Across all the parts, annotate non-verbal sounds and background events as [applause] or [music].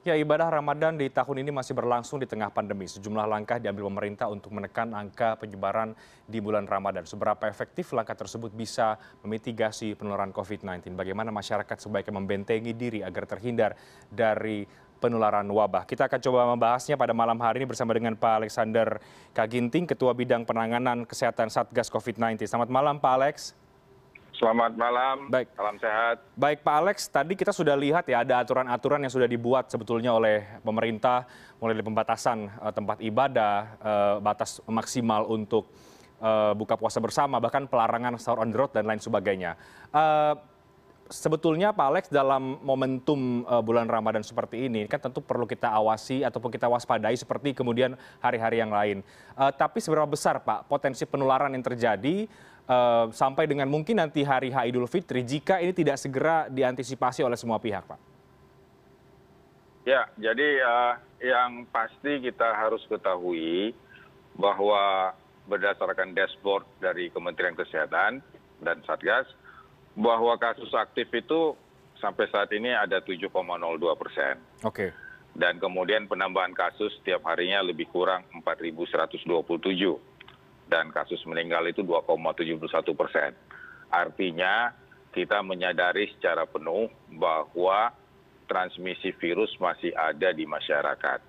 Ya, ibadah Ramadan di tahun ini masih berlangsung di tengah pandemi. Sejumlah langkah diambil pemerintah untuk menekan angka penyebaran di bulan Ramadan. Seberapa efektif langkah tersebut bisa memitigasi penularan COVID-19? Bagaimana masyarakat sebaiknya membentengi diri agar terhindar dari penularan wabah. Kita akan coba membahasnya pada malam hari ini bersama dengan Pak Alexander Kaginting, Ketua Bidang Penanganan Kesehatan Satgas COVID-19. Selamat malam Pak Alex. Selamat malam, Baik. salam sehat. Baik Pak Alex, tadi kita sudah lihat ya ada aturan-aturan yang sudah dibuat sebetulnya oleh pemerintah mulai dari pembatasan uh, tempat ibadah, uh, batas maksimal untuk uh, buka puasa bersama, bahkan pelarangan sahur on the road dan lain sebagainya. Uh, sebetulnya Pak Alex dalam momentum uh, bulan Ramadan seperti ini kan tentu perlu kita awasi ataupun kita waspadai seperti kemudian hari-hari yang lain. Uh, tapi seberapa besar Pak potensi penularan yang terjadi sampai dengan mungkin nanti hari H Idul Fitri jika ini tidak segera diantisipasi oleh semua pihak, Pak? Dan kasus aktif itu sampai saat ini ada 7,02 persen. Oke. Okay. Dan kemudian penambahan kasus setiap harinya lebih kurang 4.127 dan kasus meninggal itu 2,71 persen. Artinya kita menyadari secara penuh bahwa transmisi virus masih ada di masyarakat.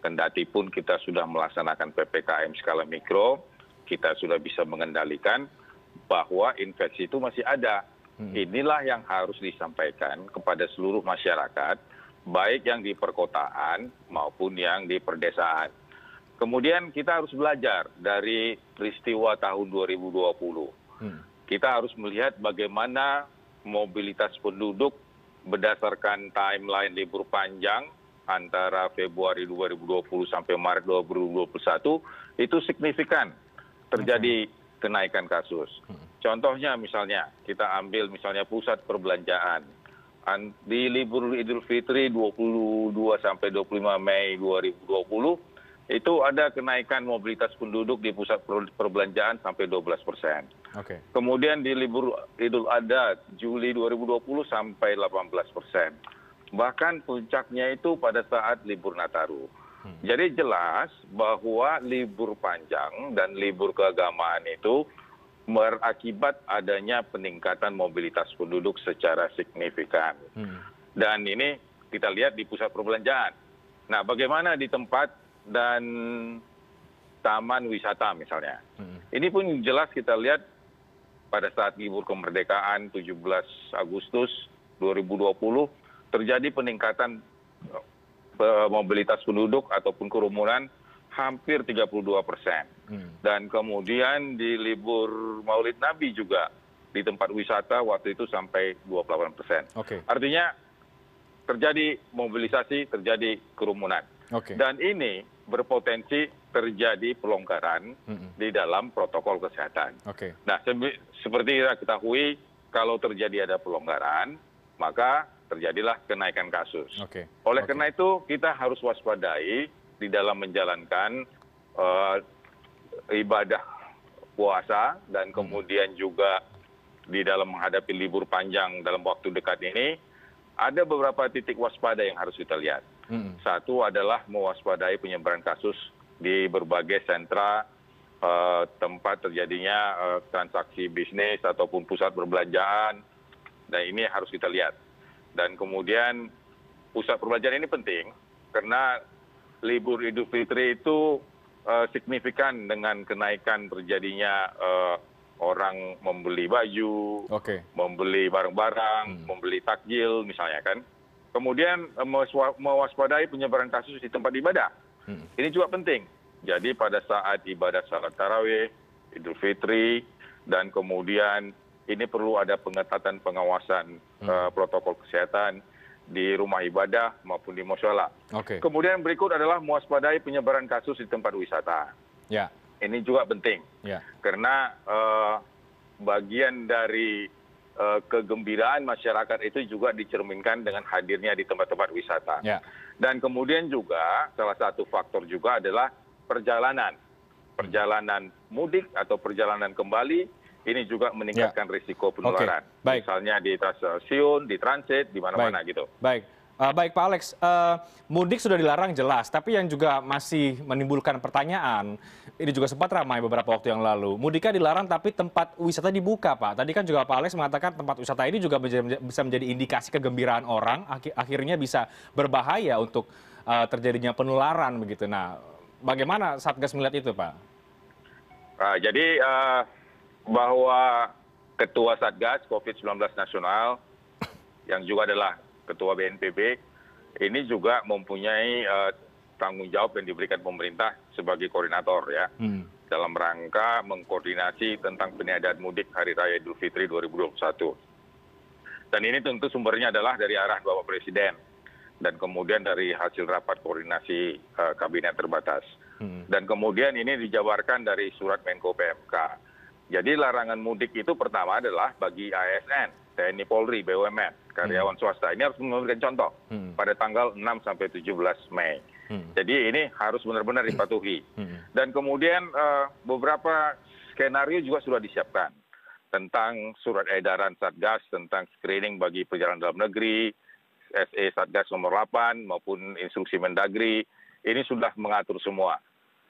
Kendati pun kita sudah melaksanakan PPKM skala mikro, kita sudah bisa mengendalikan bahwa infeksi itu masih ada. Hmm. Inilah yang harus disampaikan kepada seluruh masyarakat, baik yang di perkotaan maupun yang di perdesaan kemudian kita harus belajar dari peristiwa tahun 2020. Hmm. Kita harus melihat bagaimana mobilitas penduduk berdasarkan timeline libur panjang antara Februari 2020 sampai Maret 2021 itu signifikan terjadi kenaikan kasus. Hmm. Contohnya misalnya kita ambil misalnya pusat perbelanjaan di libur Idul Fitri 22 sampai 25 Mei 2020 itu ada kenaikan mobilitas penduduk di pusat perbelanjaan sampai 12 persen. Okay. Kemudian di libur Idul Adha Juli 2020 sampai 18 persen. Bahkan puncaknya itu pada saat libur Nataru. Hmm. Jadi jelas bahwa libur panjang dan libur keagamaan itu berakibat adanya peningkatan mobilitas penduduk secara signifikan. Hmm. Dan ini kita lihat di pusat perbelanjaan. Nah, bagaimana di tempat dan taman wisata misalnya. Hmm. Ini pun jelas kita lihat pada saat libur kemerdekaan 17 Agustus 2020 terjadi peningkatan eh, mobilitas penduduk ataupun kerumunan hampir 32 persen. Hmm. Dan kemudian di libur Maulid Nabi juga di tempat wisata waktu itu sampai 28 persen. Okay. Artinya terjadi mobilisasi, terjadi kerumunan. Okay. Dan ini berpotensi terjadi pelonggaran di dalam protokol kesehatan. Nah, seperti kita ketahui, kalau terjadi ada pelonggaran, maka terjadilah kenaikan kasus. Oleh karena itu, kita harus waspadai di dalam menjalankan uh, ibadah puasa dan kemudian juga di dalam menghadapi libur panjang dalam waktu dekat ini, ada beberapa titik waspada yang harus kita lihat satu adalah mewaspadai penyebaran kasus di berbagai sentra eh, tempat terjadinya eh, transaksi bisnis ataupun pusat perbelanjaan dan ini harus kita lihat dan kemudian pusat perbelanjaan ini penting karena libur idul fitri itu uh, signifikan dengan kenaikan terjadinya uh, orang membeli baju, okay. membeli barang-barang, hmm. membeli takjil misalnya kan kemudian eh, mewaspadai penyebaran kasus di tempat ibadah hmm. ini juga penting jadi pada saat ibadah salat tarawih idul fitri dan kemudian ini perlu ada pengetatan pengawasan hmm. uh, protokol kesehatan di rumah ibadah maupun di musyola. Kemudian berikut adalah mewaspadai penyebaran kasus di tempat wisata. Ya. Ini juga penting. Ya. Karena uh, bagian dari Eh, kegembiraan masyarakat itu juga dicerminkan dengan hadirnya di tempat tempat wisata. Ya. dan kemudian juga salah satu faktor juga adalah perjalanan. Perjalanan mudik atau perjalanan kembali ini juga meningkatkan ya. risiko penularan. Misalnya di stasiun di transit di mana mana gitu baik Uh, baik Pak Alex, uh, mudik sudah dilarang jelas, tapi yang juga masih menimbulkan pertanyaan, ini juga sempat ramai beberapa waktu yang lalu. Mudiknya dilarang tapi tempat wisata dibuka Pak. Tadi kan juga Pak Alex mengatakan tempat wisata ini juga bisa menjadi indikasi kegembiraan orang, akhir akhirnya bisa berbahaya untuk uh, terjadinya penularan begitu. Nah, bagaimana Satgas melihat itu Pak? Uh, jadi bahwa Ketua Satgas COVID-19 Nasional yang juga adalah ketua bnpb ini juga mempunyai uh, tanggung jawab yang diberikan pemerintah sebagai koordinator ya. Hmm. dalam rangka mengkoordinasi tentang peniadaan mudik hari raya idul fitri 2021 dan ini tentu sumbernya adalah dari arah bapak presiden dan kemudian dari hasil rapat koordinasi uh, kabinet terbatas. Hmm. dan kemudian ini dijabarkan dari surat menko pmk jadi larangan mudik itu pertama adalah bagi asn tni polri bumn karyawan hmm. swasta. Ini harus memberikan contoh hmm. pada tanggal enam sampai tujuh belas mei. Hmm. jadi ini harus benar benar dipatuhi. Dan kemudian eh, beberapa skenario juga sudah disiapkan tentang surat edaran satgas tentang screening bagi perjalanan dalam negeri se satgas nomor 8 maupun instruksi mendagri. Ini sudah mengatur semua.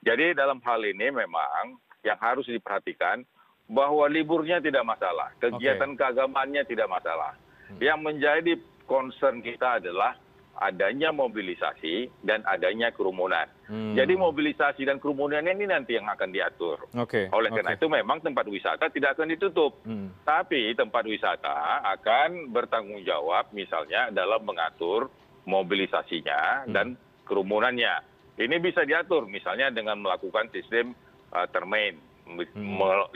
Jadi dalam hal ini memang yang harus diperhatikan bahwa liburnya tidak masalah kegiatan keagamaannya tidak masalah hmm. yang menjadi concern kita adalah adanya mobilisasi dan adanya kerumunan. Hmm. Jadi mobilisasi dan kerumunan ini nanti yang akan diatur. Okay. Oleh karena okay. itu memang tempat wisata tidak akan ditutup. Hmm. Tapi tempat wisata akan bertanggung jawab misalnya dalam mengatur mobilisasinya hmm. dan kerumunannya. Ini bisa diatur misalnya dengan melakukan sistem uh, termain.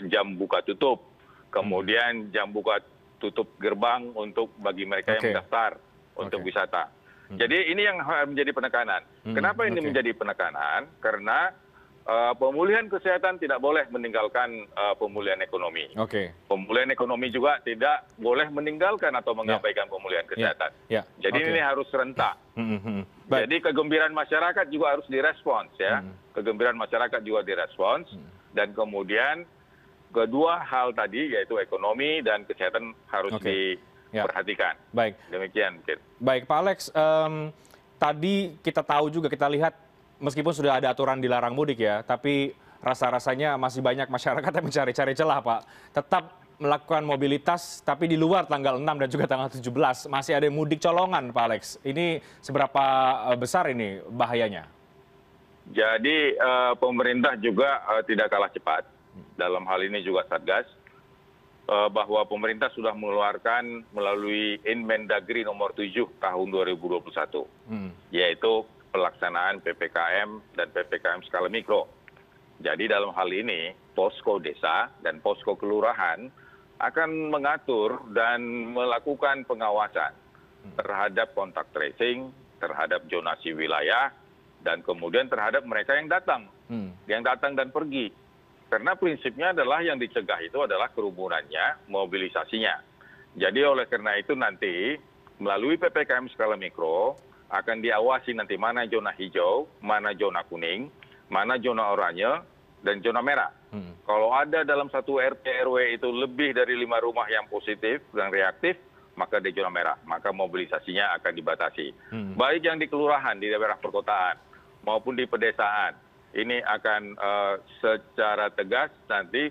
Jam buka tutup. Kemudian hmm. jam buka tutup gerbang untuk bagi mereka yang mendaftar untuk wisata. Hmm. jadi ini yang menjadi penekanan. Kenapa ini menjadi penekanan? Karena eh, pemulihan kesehatan tidak boleh meninggalkan eh, pemulihan ekonomi. Pemulihan ekonomi juga tidak boleh meninggalkan atau ya. mengabaikan pemulihan ya. kesehatan. Ya. jadi ini harus serentak jadi kegembiraan masyarakat juga harus direspons ya. Kegembiraan masyarakat juga direspons dan kemudian kedua hal tadi yaitu ekonomi dan kesehatan harus okay. Ya. diperhatikan. Ya. Baik. Demikian. Baik, Pak Alex. Um, tadi kita tahu juga kita lihat meskipun sudah ada aturan dilarang mudik ya, tapi rasa-rasanya masih banyak masyarakat [laughs] yang mencari-cari celah, Pak. Tetap melakukan mobilitas tapi di luar tanggal 6 dan juga tanggal 17 masih ada mudik colongan Pak Alex. Ini seberapa eh, besar ini bahayanya? Jadi eh, pemerintah juga eh, tidak kalah cepat dalam hal ini juga satgas eh, bahwa pemerintah sudah mengeluarkan melalui inmendagri nomor tujuh tahun dua ribu dua puluh satu hmm. yaitu pelaksanaan ppkm dan ppkm skala mikro jadi dalam hal ini posko desa dan posko kelurahan akan mengatur dan melakukan pengawasan hmm. terhadap kontak tracing terhadap zonasi wilayah dan kemudian terhadap mereka yang datang. Hmm. yang datang dan pergi. Karena prinsipnya adalah yang dicegah itu adalah kerumunannya mobilisasinya. Jadi oleh karena itu nanti melalui ppkm skala mikro akan diawasi nanti mana zona hijau mana zona kuning mana zona oranye dan zona merah. Hmm. kalau ada dalam satu rt rw itu lebih dari lima rumah yang positif dan reaktif maka di zona merah. Maka mobilisasinya akan dibatasi. Hmm. baik yang di kelurahan di daerah perkotaan maupun di pedesaan ini akan eh, secara tegas nanti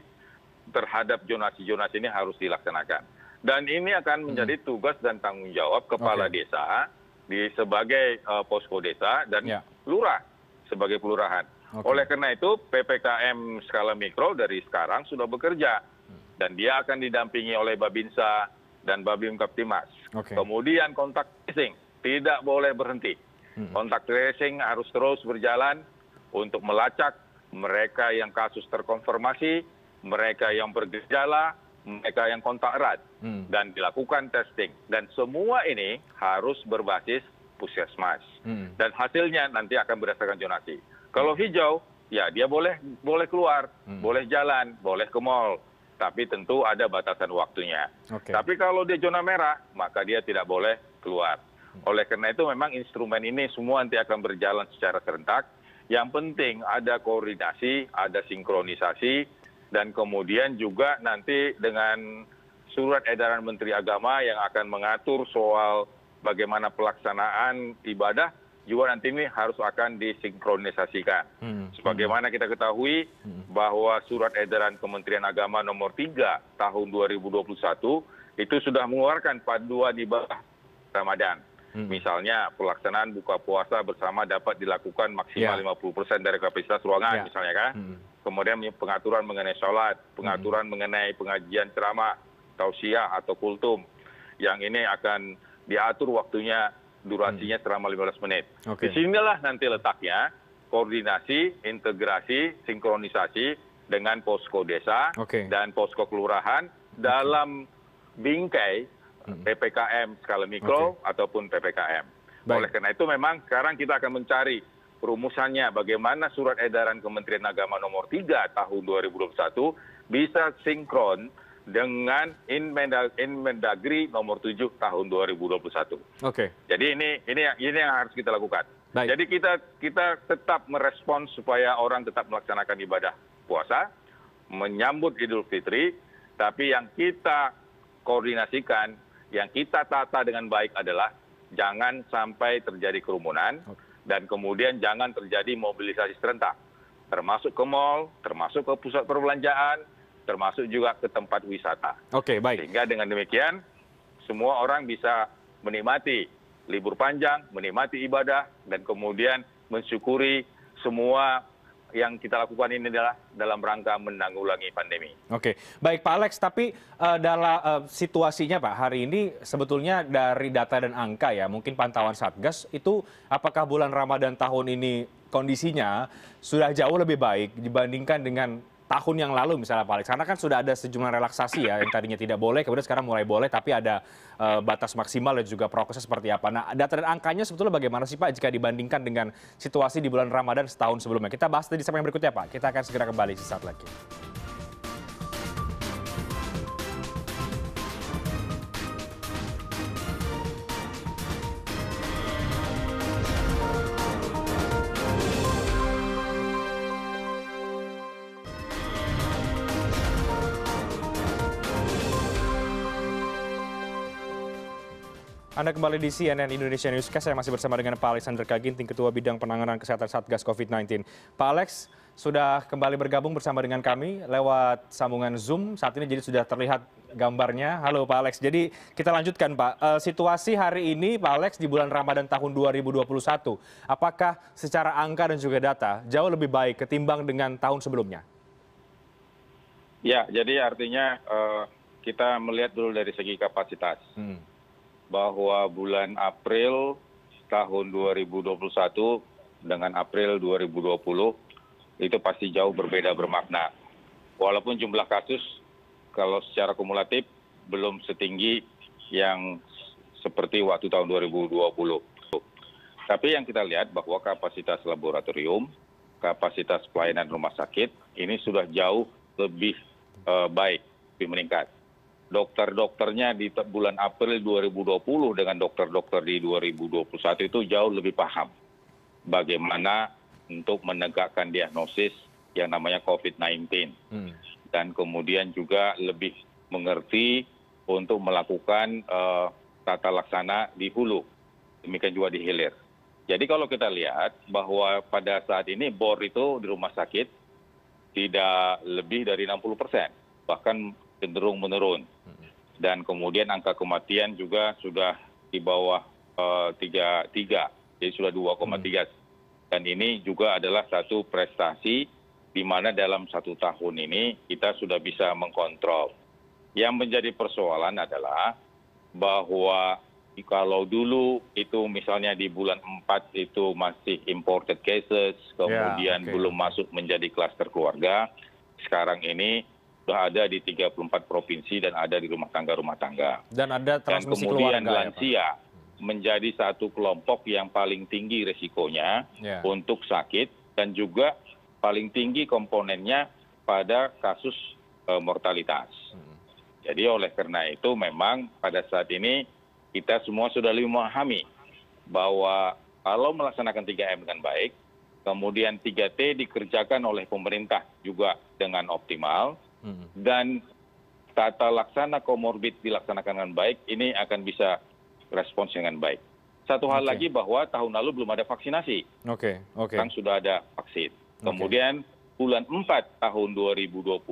terhadap zonasi zonasi ini harus dilaksanakan dan ini akan hmm. menjadi tugas dan tanggung jawab kepala desa di sebagai uh, posko desa dan ya. lurah sebagai kelurahan. Oleh karena itu ppkm skala mikro dari sekarang sudah bekerja hmm. dan dia akan didampingi oleh babinsa dan babim kaptimas. Okay. Kemudian kontak tracing tidak boleh berhenti. Kontak tracing harus terus berjalan untuk melacak mereka yang kasus terkonfirmasi mereka yang bergejala mereka yang kontak erat. Hmm. dan dilakukan testing. Dan semua ini harus berbasis puskesmas. Hmm. dan hasilnya nanti akan berdasarkan zonasi kalau hijau ya dia boleh boleh keluar boleh jalan boleh ke mall. Tapi tentu ada batasan waktunya. Tapi kalau dia zona merah maka dia tidak boleh keluar oleh karena itu memang instrumen ini semua nanti akan berjalan secara serentak yang penting ada koordinasi ada sinkronisasi dan kemudian juga nanti dengan surat edaran menteri agama yang akan mengatur soal bagaimana pelaksanaan ibadah juga nanti ini harus akan disinkronisasikan. Hmm. Sebagaimana kita ketahui bahwa surat edaran Kementerian Agama nomor 3 tahun 2021 itu sudah mengeluarkan panduan ibadah Ramadan. Hmm. Misalnya pelaksanaan buka puasa bersama dapat dilakukan maksimal Ya. 50% dari kapasitas ruangan Ya. misalnya kan. Hmm. Kemudian pengaturan mengenai sholat, pengaturan mengenai pengajian ceramah, tausiah atau kultum. Yang ini akan diatur waktunya, durasinya selama 15 menit. Oke. Di sinilah nanti letaknya koordinasi, integrasi, sinkronisasi dengan posko desa Oke. dan posko kelurahan dalam bingkai PPKM skala mikro ataupun PPKM. Baik. Oleh karena itu memang sekarang kita akan mencari rumusannya bagaimana surat edaran Kementerian Agama nomor 3 tahun 2021 bisa sinkron dengan Inmendag- Inmendagri nomor 7 tahun 2021. Oke. Jadi ini ini yang- ini yang harus kita lakukan. Baik. Jadi kita kita tetap merespons supaya orang tetap melaksanakan ibadah puasa, menyambut Idul Fitri, tapi yang kita koordinasikan, yang kita tata dengan baik adalah jangan sampai terjadi kerumunan dan kemudian jangan terjadi mobilisasi serentak, termasuk ke mal, termasuk ke pusat perbelanjaan, termasuk juga ke tempat wisata. Oke, baik. Sehingga dengan demikian semua orang bisa menikmati libur panjang, menikmati ibadah, dan kemudian mensyukuri semua yang kita lakukan ini adalah dalam rangka menanggulangi pandemi. Oke, baik Pak Alex. Tapi eh, dalam eh, situasinya Pak hari ini sebetulnya dari data dan angka ya, mungkin pantauan Satgas itu apakah bulan Ramadan tahun ini kondisinya sudah jauh lebih baik dibandingkan dengan tahun yang lalu misalnya Pak Alex. Karena kan sudah ada sejumlah relaksasi ya yang tadinya tidak boleh, kemudian sekarang mulai boleh, tapi ada eh, batas maksimal dan juga prosesnya seperti apa. Nah, data dan angkanya sebetulnya bagaimana sih Pak jika dibandingkan dengan situasi di bulan Ramadan setahun sebelumnya? Kita bahas di segmen berikutnya Pak. Kita akan segera kembali sesaat lagi. Anda kembali di CNN Indonesia Newscast. Saya masih bersama dengan Pak Alexander Kaginting, Ketua Bidang Penanganan Kesehatan Satgas COVID-19. Pak Alex sudah kembali bergabung bersama dengan kami lewat sambungan Zoom. Saat ini jadi sudah terlihat gambarnya. Halo Pak Alex. Jadi kita lanjutkan Pak. Eh, situasi hari ini Pak Alex di bulan Ramadan tahun 2021, apakah secara angka dan juga data jauh lebih baik ketimbang dengan tahun sebelumnya? Ya, jadi artinya eh, kita melihat dulu dari segi kapasitas. Hmm. Bahwa bulan April tahun 2021 dengan April 2020 itu pasti jauh berbeda bermakna. Walaupun jumlah kasus kalau secara kumulatif belum setinggi yang seperti waktu tahun 2020. Tapi yang kita lihat bahwa kapasitas laboratorium, kapasitas pelayanan rumah sakit ini sudah jauh lebih eh, baik, lebih meningkat dokter-dokternya di bulan April 2020 dengan dokter-dokter di 2021 itu jauh lebih paham bagaimana untuk menegakkan diagnosis yang namanya COVID-19 Hmm. dan kemudian juga lebih mengerti untuk melakukan eh, tata laksana di hulu, demikian juga di hilir. Jadi kalau kita lihat bahwa pada saat ini bor itu di rumah sakit tidak lebih dari 60 persen, bahkan cenderung menurun. Dan kemudian angka kematian juga sudah di bawah eh, tiga tiga, jadi sudah 2,3. Dan ini juga adalah satu prestasi di mana dalam satu tahun ini kita sudah bisa mengkontrol. Yang menjadi persoalan adalah bahwa kalau dulu itu misalnya di bulan 4 itu masih imported cases, kemudian oke. belum masuk menjadi klaster keluarga, sekarang ini sudah ada di 34 provinsi dan ada di rumah tangga-rumah tangga. Dan ada Dan transmisi kemudian keluarga ya, Pak? lansia menjadi satu kelompok yang paling tinggi resikonya Ya. untuk sakit dan juga paling tinggi komponennya pada kasus eh, mortalitas. Hmm. Jadi oleh karena itu memang pada saat ini kita semua sudah lebih memahami bahwa kalau melaksanakan 3M dengan baik, kemudian 3T dikerjakan oleh pemerintah juga dengan optimal. Dan tata laksana komorbid dilaksanakan dengan baik, ini akan bisa respons dengan baik. Satu hal lagi bahwa tahun lalu belum ada vaksinasi, Oke, oke. sekarang sudah ada vaksin. Kemudian bulan 4 tahun 2020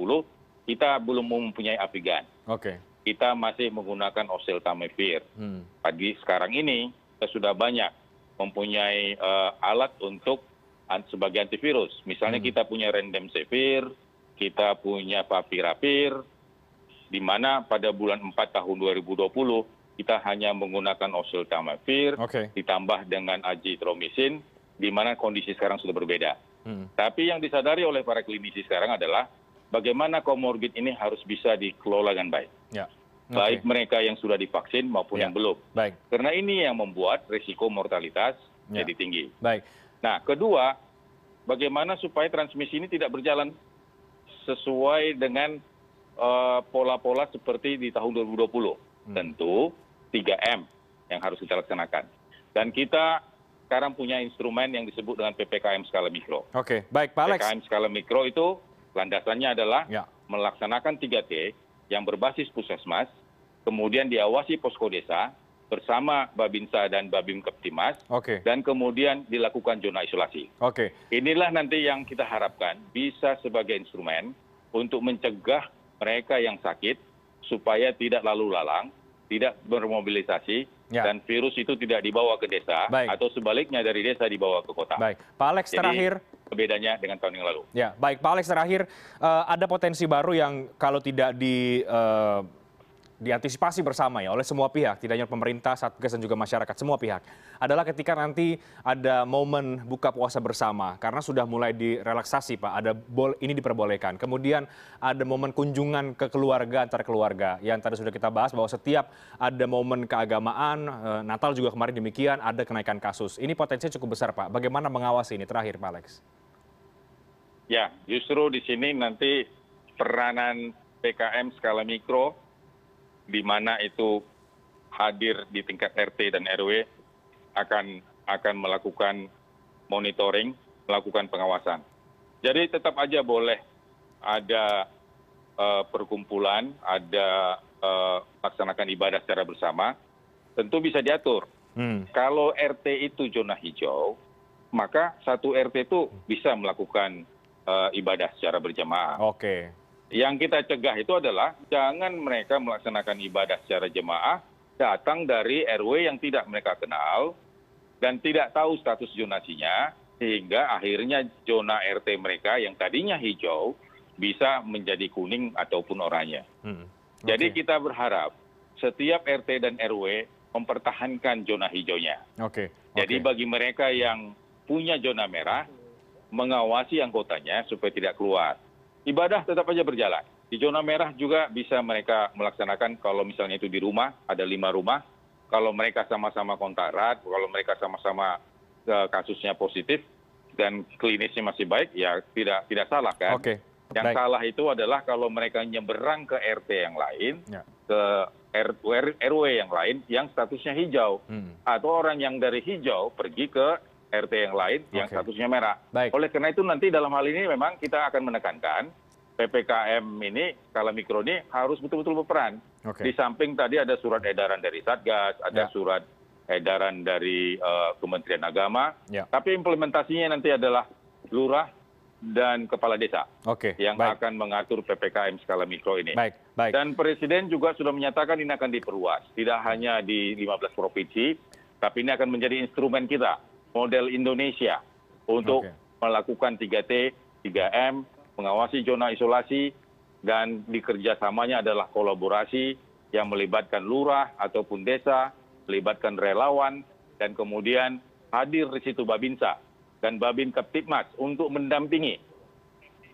kita belum mempunyai apigan. Oke. Kita masih menggunakan oseltamivir. Hmm. Pagi sekarang ini kita sudah banyak mempunyai eh, alat untuk sebagai antivirus. Misalnya Hmm. kita punya remdesivir, kita punya favipiravir, di mana pada bulan 4 tahun 2020 kita hanya menggunakan oseltamivir ditambah dengan azitromisin, di mana kondisi sekarang sudah berbeda. Hmm. Tapi yang disadari oleh para klinisi sekarang adalah bagaimana komorbid ini harus bisa dikelola dengan baik. Ya. Baik Oke. mereka yang sudah divaksin maupun Ya. yang belum. Baik, Karena ini yang membuat risiko mortalitas Ya. jadi tinggi. baik. Nah, kedua, bagaimana supaya transmisi ini tidak berjalan sesuai dengan eh, pola-pola seperti di tahun 2020. Hmm. Tentu 3M yang harus kita laksanakan. Dan kita sekarang punya instrumen yang disebut dengan PPKM skala mikro. Oke, baik Pak Alex. PPKM skala mikro itu landasannya adalah Ya. melaksanakan 3T yang berbasis puskesmas, kemudian diawasi posko desa bersama Babinsa dan Babim Keptimas, dan kemudian dilakukan zona isolasi. Oke. Inilah nanti yang kita harapkan bisa sebagai instrumen untuk mencegah mereka yang sakit supaya tidak lalu lalang, tidak bermobilisasi, Ya. dan virus itu tidak dibawa ke desa, Baik. atau sebaliknya dari desa dibawa ke kota. Baik. Pak Alex Jadi, terakhir. Bedanya dengan tahun yang lalu. Ya, baik Pak Alex terakhir eh, ada potensi baru yang kalau tidak di eh, diantisipasi bersama ya oleh semua pihak, tidak hanya pemerintah, satgas dan juga masyarakat, semua pihak. Adalah ketika nanti ada momen buka puasa bersama karena sudah mulai direlaksasi Pak, ada bol ini diperbolehkan. Kemudian ada momen kunjungan ke keluarga antar keluarga yang tadi sudah kita bahas bahwa setiap ada momen keagamaan, eh, Natal juga kemarin demikian ada kenaikan kasus. Ini potensinya cukup besar Pak. Bagaimana mengawasi ini terakhir Pak Alex? Ya, justru di sini nanti peranan PKM skala mikro, di mana itu hadir di tingkat RT dan RW, akan akan melakukan monitoring, melakukan pengawasan. Jadi tetap aja boleh ada eh, perkumpulan, ada eh, melaksanakan ibadah secara bersama, tentu bisa diatur. Hmm. Kalau RT itu zona hijau, maka satu RT itu bisa melakukan eh, ibadah secara berjamaah. Yang kita cegah itu adalah jangan mereka melaksanakan ibadah secara jemaah datang dari RW yang tidak mereka kenal dan tidak tahu status zonasinya sehingga akhirnya zona RT mereka yang tadinya hijau bisa menjadi kuning ataupun oranye. Hmm. Jadi Oke. kita berharap setiap RT dan RW mempertahankan zona hijaunya. Oke. Jadi oke. bagi mereka yang punya zona merah, mengawasi anggotanya supaya tidak keluar. Ibadah tetap aja berjalan. Di zona merah juga bisa mereka melaksanakan kalau misalnya itu di rumah, ada lima rumah. Kalau mereka sama-sama kontak erat, kalau mereka sama-sama eh, kasusnya positif dan klinisnya masih baik, ya tidak tidak salah kan? Oke. Yang Baik. salah itu adalah kalau mereka nyeberang ke RT yang lain, Ya. ke RW yang lain yang statusnya hijau Hmm. atau orang yang dari hijau pergi ke RT yang lain yang statusnya merah. Oleh karena itu nanti dalam hal ini memang kita akan menekankan ppkm ini skala mikro ini harus betul-betul berperan. Oke. Di samping tadi ada surat edaran dari Satgas, ada Ya. surat edaran dari eh, Kementerian Agama, Ya. tapi implementasinya nanti adalah lurah dan kepala desa Oke. yang baik. akan mengatur ppkm skala mikro ini. Baik. Baik. Dan Presiden juga sudah menyatakan ini akan diperluas, tidak hanya di 15 provinsi, tapi ini akan menjadi instrumen kita, model Indonesia, untuk melakukan 3T, 3M, mengawasi zona isolasi, dan di kerjasamanya adalah kolaborasi yang melibatkan lurah ataupun desa, melibatkan relawan, dan kemudian hadir di situ Babinsa dan Babin Keptipmas untuk mendampingi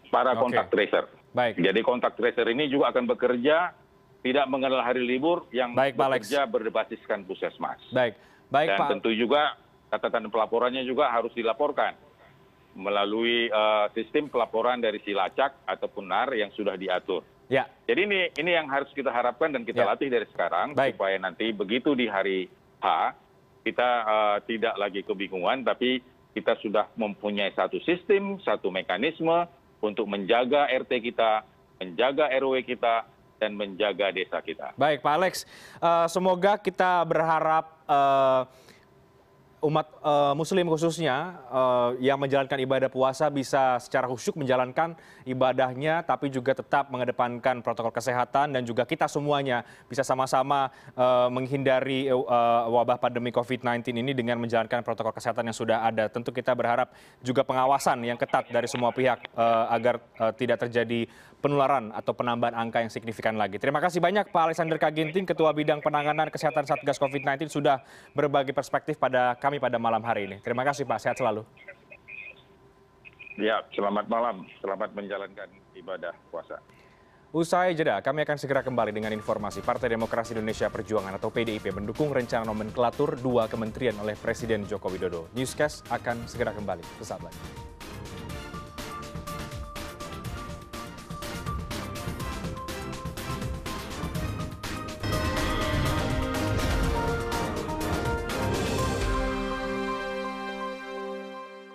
para kontak tracer. Baik. Jadi kontak tracer ini juga akan bekerja tidak mengenal hari libur yang Baik, Pak Alex. bekerja berbasiskan puskesmas. Baik. Baik, Dan Pak. tentu juga catatan pelaporannya juga harus dilaporkan melalui eh, sistem pelaporan dari Silacak ataupun NAR yang sudah diatur. Ya. Jadi ini ini yang harus kita harapkan dan kita Ya. latih dari sekarang Baik. supaya nanti begitu di hari H kita eh, tidak lagi kebingungan tapi kita sudah mempunyai satu sistem, satu mekanisme untuk menjaga RT kita, menjaga RW kita dan menjaga desa kita. Baik, Pak Alex. Eh, semoga kita berharap umat muslim khususnya yang menjalankan ibadah puasa bisa secara khusyuk menjalankan ibadahnya tapi juga tetap mengedepankan protokol kesehatan dan juga kita semuanya bisa sama sama menghindari wabah pandemi covid sembilan belas ini dengan menjalankan protokol kesehatan yang sudah ada. Tentu kita berharap juga pengawasan yang ketat dari semua pihak agar tidak terjadi penularan atau penambahan angka yang signifikan lagi. Terima kasih banyak pak alexander kaginting ketua bidang penanganan kesehatan satgas covid sembilan belas sudah berbagi perspektif pada kami pada malam hari ini. Terima kasih Pak, sehat selalu. Ya, selamat malam. Selamat menjalankan ibadah puasa. Usai jeda, kami akan segera kembali dengan informasi Partai Demokrasi Indonesia Perjuangan atau PDIP mendukung rencana nomenklatur dua kementerian oleh Presiden Joko Widodo. Newscast akan segera kembali. Sesaat lagi.